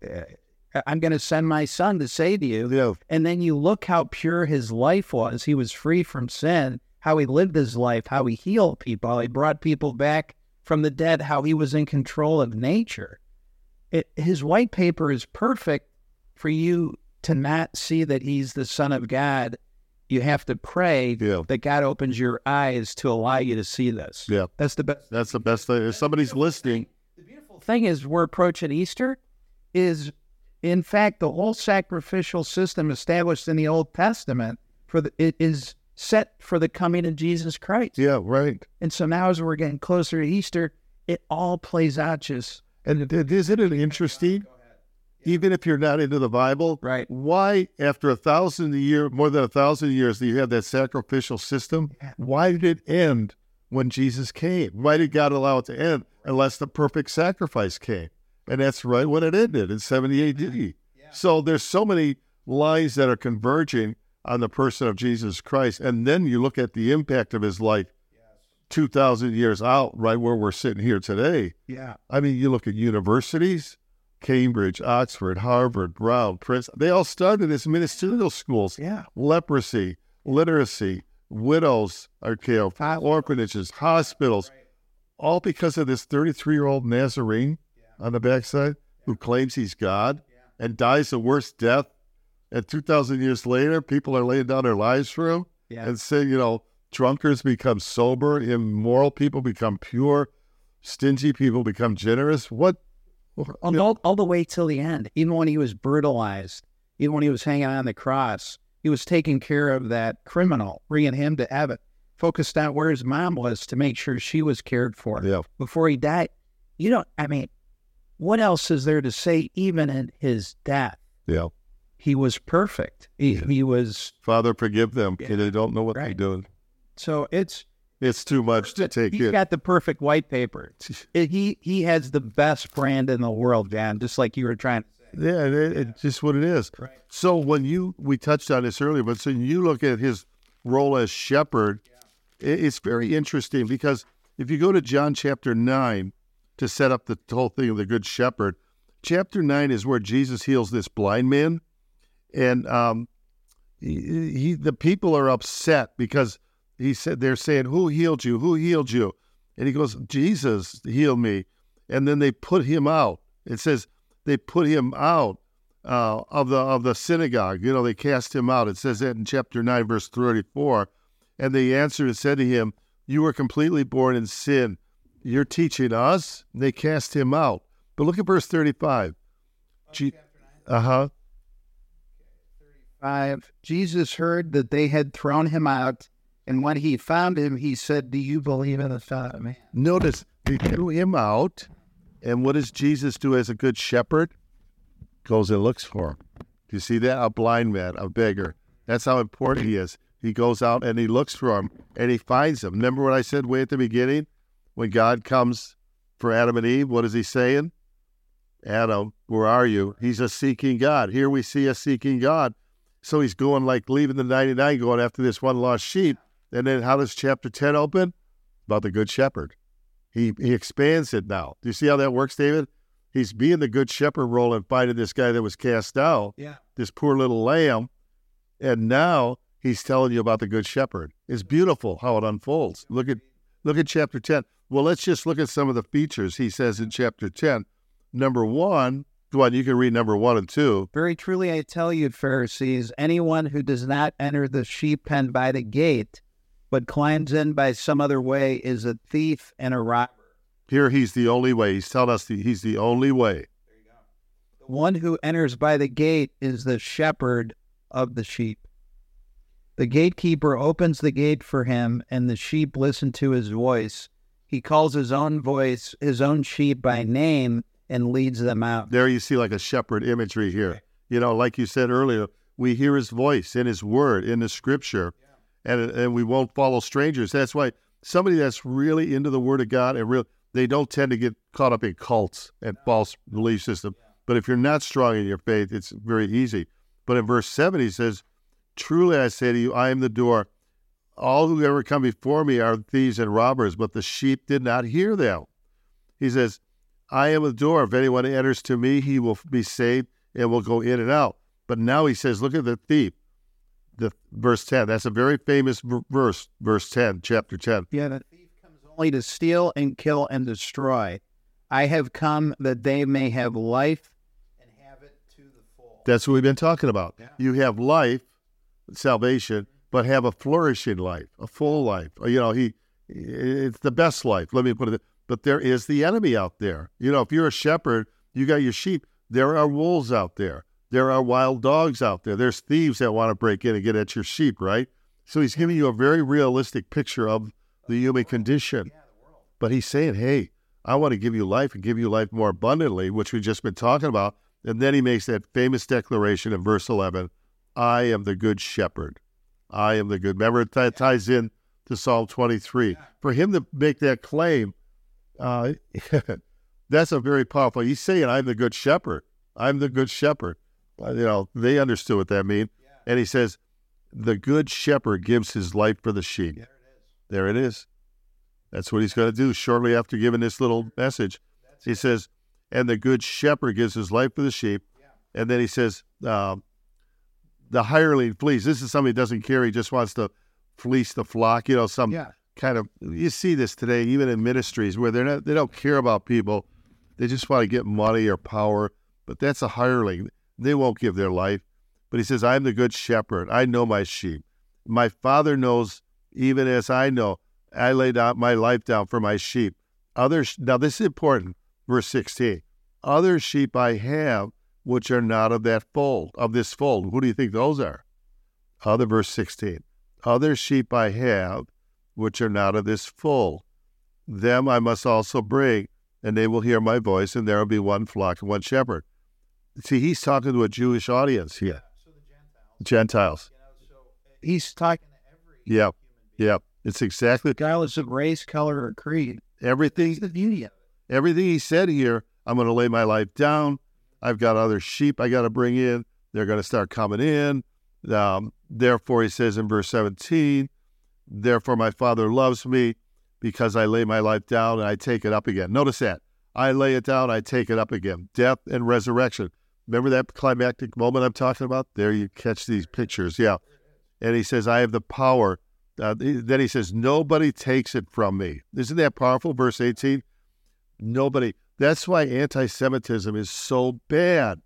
Uh, I'm going to send my son to save you." Yeah, And then you look how pure his life was. He was free from sin, how he lived his life, how he healed people, how he brought people back from the dead, how he was in control of nature. It, his white paper is perfect for you to not see that he's the Son of God. You have to pray Yeah. that God opens your eyes to allow you to see this. yeah. That's the best That's the best thing. If somebody's listening, the beautiful thing is we're approaching Easter is in fact the whole sacrificial system established in the Old Testament for the it is set for the coming of Jesus Christ. yeah, right. And so now as we're getting closer to Easter, it all plays out just And isn't it interesting? Even if you're not into the Bible, Right. Why, after a thousand year, more than a thousand years, that you have that sacrificial system? Yeah. Why did it end when Jesus came? Why did God allow it to end unless the perfect sacrifice came? And that's right when it ended in 70 AD. So there's so many lines that are converging on the person of Jesus Christ, and then you look at the impact of his life 2,000 years out, right where we're sitting here today. Yeah. I mean, you look at universities, Cambridge, Oxford, Harvard, Brown, Princeton, they all started as ministerial schools. Yeah. Leprosy, literacy, widows, okay, orphanages, hospitals, all because of this 33 year old Nazarene on the backside who claims he's God and dies the worst death. And 2,000 years later, people are laying down their lives for him Yeah. and saying, you know, drunkards become sober, immoral people become pure, stingy people become generous. What? all, all, all the way till the end. Even when he was brutalized, even when he was hanging on the cross, he was taking care of that criminal, bringing him to heaven, focused on where his mom was to make sure she was cared for Yeah. before he died. You don't, I mean, what else is there to say, even in his death? Yeah. He was perfect. He, Yeah. he was, Father, forgive them. Yeah. They don't know what they're doing. so it's, It's too much to take he's in. got the perfect white paper. He, he has the best brand in the world, Jan, just like you were trying to say. Yeah, it, it's just what it is. Right. So when you we touched on this earlier, but so you look at his role as shepherd, i it's very interesting because if you go to John chapter nine to set up the whole thing of the good shepherd, chapter nine is where Jesus heals this blind man, and um, he, he the people are upset because he said they're saying, "Who healed you? Who healed you?" And he goes, "Jesus healed me," and then they put him out. It says they put him out uh, of the of the synagogue. You know, they cast him out. It says that in chapter nine, verse thirty-four. And they answered and said to him, "You were completely born in sin. You're teaching us." They cast him out. But look at verse thirty-five. Uh huh. Five. Jesus heard that they had thrown him out, and when he found him, he said, Do you believe in the Son of Man? Notice they threw him out, and what does Jesus do as a good shepherd? Goes and looks for him. Do you see that? A blind man, a beggar. That's how important he is. He goes out and he looks for him and he finds him. Remember what I said way at the beginning? When God comes for Adam and Eve, what is he saying? Adam, where are you? He's a seeking God. Here we see a seeking God. So he's going like leaving the 99, going after this one lost sheep. And then how does chapter 10 open? About the good shepherd. He he expands it now. Do you see how that works, David? He's being the good shepherd role and finding this guy that was cast out, Yeah. this poor little lamb, and now he's telling you about the good shepherd. It's beautiful how it unfolds. Look at look at chapter ten. Well, let's just look at some of the features he says in chapter ten. Number one, on, you can read number one and two. Very truly, I tell you, Pharisees, anyone who does not enter the sheep pen by the gate, but climbs in by some other way, is a thief and a robber. Here he's the only way. He's telling us that he's the only way. The one who enters by the gate is the shepherd of the sheep. The gatekeeper opens the gate for him, and the sheep listen to his voice. He calls his own voice, his own sheep by name, and leads them out. There you see like a shepherd imagery here. You know, like you said earlier, we hear his voice in his word, in the scripture, and and we won't follow strangers. That's why somebody that's really into the word of God and real they don't tend to get caught up in cults and false belief system. But if you're not strong in your faith, it's very easy. But in verse seven he says, Truly I say to you, I am the door. All who ever come before me are thieves and robbers, but the sheep did not hear them. He says, I am the door. If anyone enters to me, he will be saved and will go in and out. But now he says, look at the thief. The verse 10. That's a very famous verse, verse 10, chapter 10. Yeah, the thief comes only to steal and kill and destroy. I have come that they may have life and have it to the full. That's what we've been talking about. Yeah. You have life, salvation, but have a flourishing life, a full life. You know, he it's the best life. Let me put it. But there is the enemy out there. You know, if you're a shepherd, you got your sheep. There are wolves out there. There are wild dogs out there. There's thieves that want to break in and get at your sheep, right? So he's giving you a very realistic picture of the human condition. But he's saying, hey, I want to give you life and give you life more abundantly, which we've just been talking about. And then he makes that famous declaration in verse 11 I am the good shepherd. I am the good. Remember, that ties in to Psalm 23. For him to make that claim, uh, that's a very powerful. He's saying, I'm the good shepherd. I'm the good shepherd. You know, they understood what that means. And he says, the good shepherd gives his life for the sheep. There it is. That's what he's going to do shortly after giving this little message. He says, and the good shepherd gives his life for the sheep. And then he says, um, the hireling flees. This is somebody who doesn't care. He just wants to fleece the flock. You know, some Yeah. kind of you see this today, even in ministries where they're not they don't care about people. They just want to get money or power. But that's a hireling. They won't give their life. But he says, I'm the good shepherd. I know my sheep. My father knows even as I know. I lay down my life down for my sheep. Others now this is important. Verse 16. Other sheep I have which are not of that fold, of this fold. Who do you think those are? Other verse 16. Other sheep I have which are not of this fold. Them I must also bring, and they will hear my voice, and there will be one flock and one shepherd. See, he's talking to a Jewish audience here. Gentiles. He's talking to every Yeah. Yeah. It's exactly regardless of race, color, or creed. everything That's the beauty of it. everything he said here, I'm going to lay my life down. I've got other sheep I got to bring in. They're going to start coming in. Um, therefore, he says in verse 17, therefore my Father loves me because I lay my life down and I take it up again. Notice that. I lay it down, I take it up again. Death and resurrection. Remember that climactic moment I'm talking about? There you catch these pictures. Yeah. And he says, I have the power. Uh, then he says, Nobody takes it from me. Isn't that powerful? Verse 18. Nobody. That's why anti Semitism is so bad,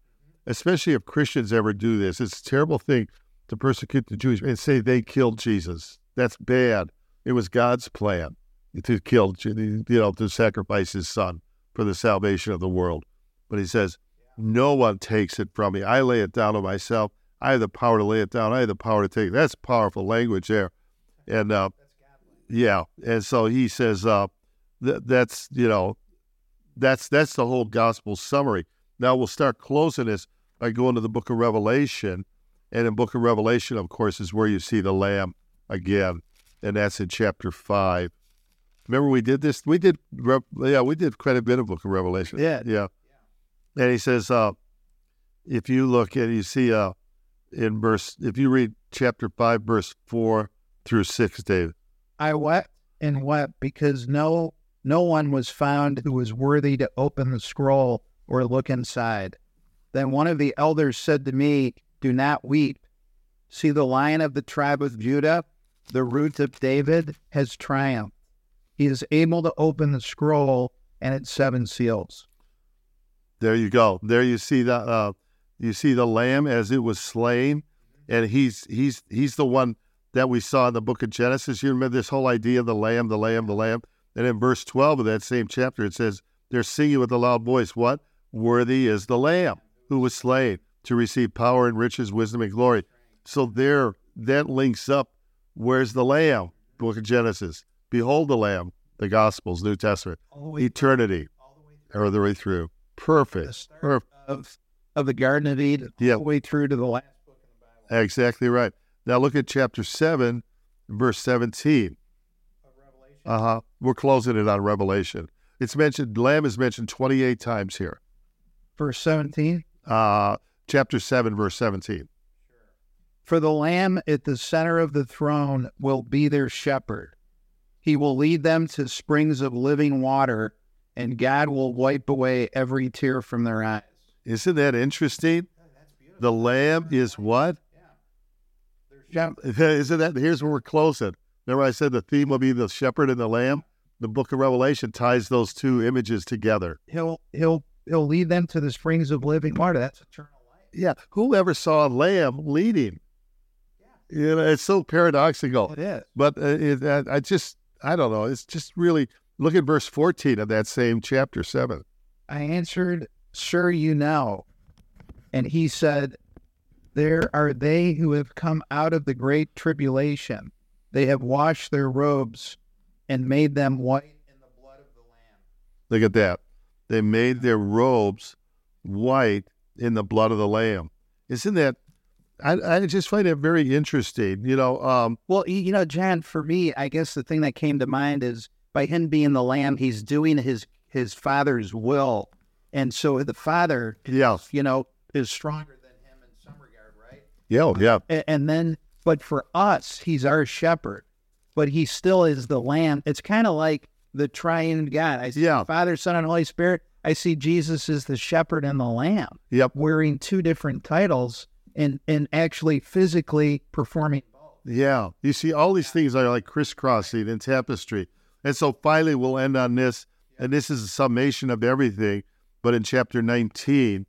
especially if Christians ever do this. It's a terrible thing to persecute the Jews and say they killed Jesus. That's bad. It was God's plan to kill, you know, to sacrifice his son for the salvation of the world. But he says, No one takes it from me. I lay it down on myself. I have the power to lay it down. I have the power to take it. That's powerful language there. And uh, yeah, and so he says uh, th- that's you know that's that's the whole gospel summary. Now we'll start closing this by going to the book of Revelation, and in book of Revelation, of course, is where you see the Lamb again, and that's in chapter five. Remember we did this? We did yeah, we did quite a bit of book of Revelation. Yeah. yeah. And he says, uh, if you look and you see uh, in verse, if you read chapter five, verse four through six, David. I wept and wept because no no one was found who was worthy to open the scroll or look inside. Then one of the elders said to me, Do not weep. See the lion of the tribe of Judah, the root of David, has triumphed. He is able to open the scroll and its seven seals. There you go. There you see the uh, you see the lamb as it was slain, and he's he's he's the one that we saw in the book of Genesis. You remember this whole idea of the lamb, the lamb, the lamb. And in verse twelve of that same chapter, it says they're singing with a loud voice. What worthy is the lamb who was slain to receive power and riches, wisdom and glory. So there, that links up. Where's the lamb? Book of Genesis. Behold the lamb. The Gospels, New Testament, eternity, or the way through. Perfect. Perfect. Of, of the Garden of Eden, all the way through to the last book in the Bible. Exactly right. Now look at chapter 7, verse 17. Uh huh. We're closing it on Revelation. It's mentioned, Lamb is mentioned 28 times here. Verse 17. Uh, chapter 7, verse 17. For the Lamb at the center of the throne will be their shepherd. He will lead them to springs of living water, and God will wipe away every tear from their eyes. Isn't that interesting? The Lamb is what? Shep- Isn't that? Here's where we're closing. Remember, I said the theme will be the shepherd and the lamb? The book of Revelation ties those two images together. He'll he'll he'll lead them to the springs of living water. That's eternal life. Yeah. Who ever saw a lamb leading? Yeah. You know, it's so paradoxical. It is. But uh, it, uh, I just, I don't know. It's just really, look at verse 14 of that same chapter 7. I answered, Sir, you know. And he said, There are they who have come out of the great tribulation. They have washed their robes and made them white in the blood of the Lamb. Look at that. They made their robes white in the blood of the Lamb. Isn't that, I, I just find it very interesting. You know, um, Well, you know, John, for me, I guess the thing that came to mind is by him being the lamb, he's doing his his father's will. And so the father, yeah, you know, is stronger than him in some regard, right? yeah, oh, yeah, A- And then, but for us, he's our shepherd, but he still is the lamb. It's kind of like the triune God. I see Yeah. Father, Son, and Holy Spirit. I see Jesus as the shepherd and the lamb, Yep. wearing two different titles and and actually physically performing both. Yeah. You see, all these things are like crisscrossing in tapestry. And so finally, we'll end on this. And this is a summation of everything, but in chapter 19,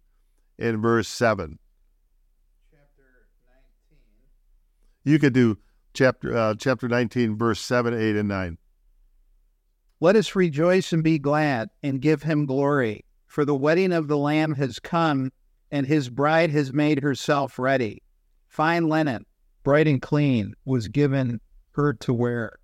in verse 7. You could do chapter uh, chapter 19, verse 7, 8, and 9. Let us rejoice and be glad and give him glory, for the wedding of the Lamb has come, and his bride has made herself ready. Fine linen, bright and clean, was given her to wear.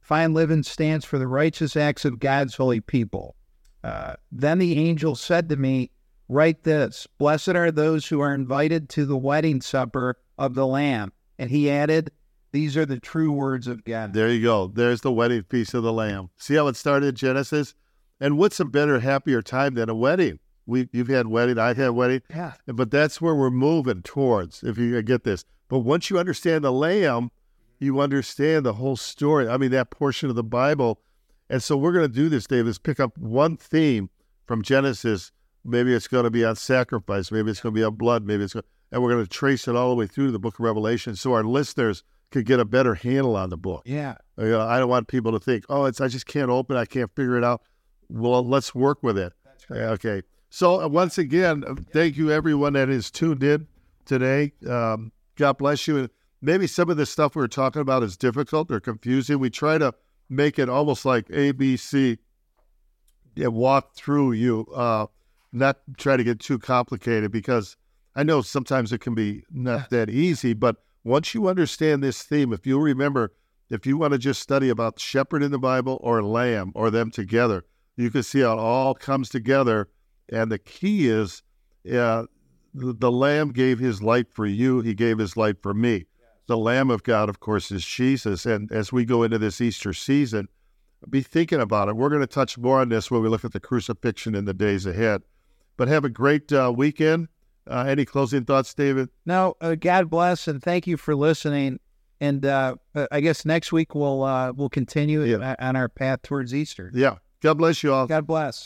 Fine linen stands for the righteous acts of God's holy people. Uh, then the angel said to me, Write this Blessed are those who are invited to the wedding supper of the Lamb. And he added, These are the true words of God. There you go. There's the wedding feast of the Lamb. See how it started in Genesis? And what's a better, happier time than a wedding? We, you've had wedding, I've had wedding. Yeah. But that's where we're moving towards, if you get this. But once you understand the lamb, you understand the whole story. I mean, that portion of the Bible. And so we're going to do this, Dave, is pick up one theme from Genesis. Maybe it's going to be on sacrifice. Maybe it's going to be on blood. Maybe it's going and we're going to trace it all the way through the book of Revelation so our listeners could get a better handle on the book. Yeah. You know, I don't want people to think, oh, it's I just can't open. it. I can't figure it out. Well, let's work with it. Okay. So uh, once again, uh, thank you everyone that is tuned in today. Um, God bless you. And maybe some of the stuff we are talking about is difficult or confusing. We try to make it almost like ABC. Yeah, walk through you, uh, not try to get too complicated because I know sometimes it can be not that easy. But once you understand this theme, if you remember, if you want to just study about shepherd in the Bible or lamb or them together, you can see how it all comes together. And the key is uh, the, the lamb gave his life for you, he gave his life for me. The Lamb of God, of course, is Jesus. And as we go into this Easter season, be thinking about it. We're going to touch more on this when we look at the crucifixion in the days ahead. But have a great uh, weekend. Uh, any closing thoughts, David? No, uh, God bless and thank you for listening. And uh, I guess next week we'll uh, we'll continue Yeah. on our path towards Easter. Yeah. God bless you all. God bless.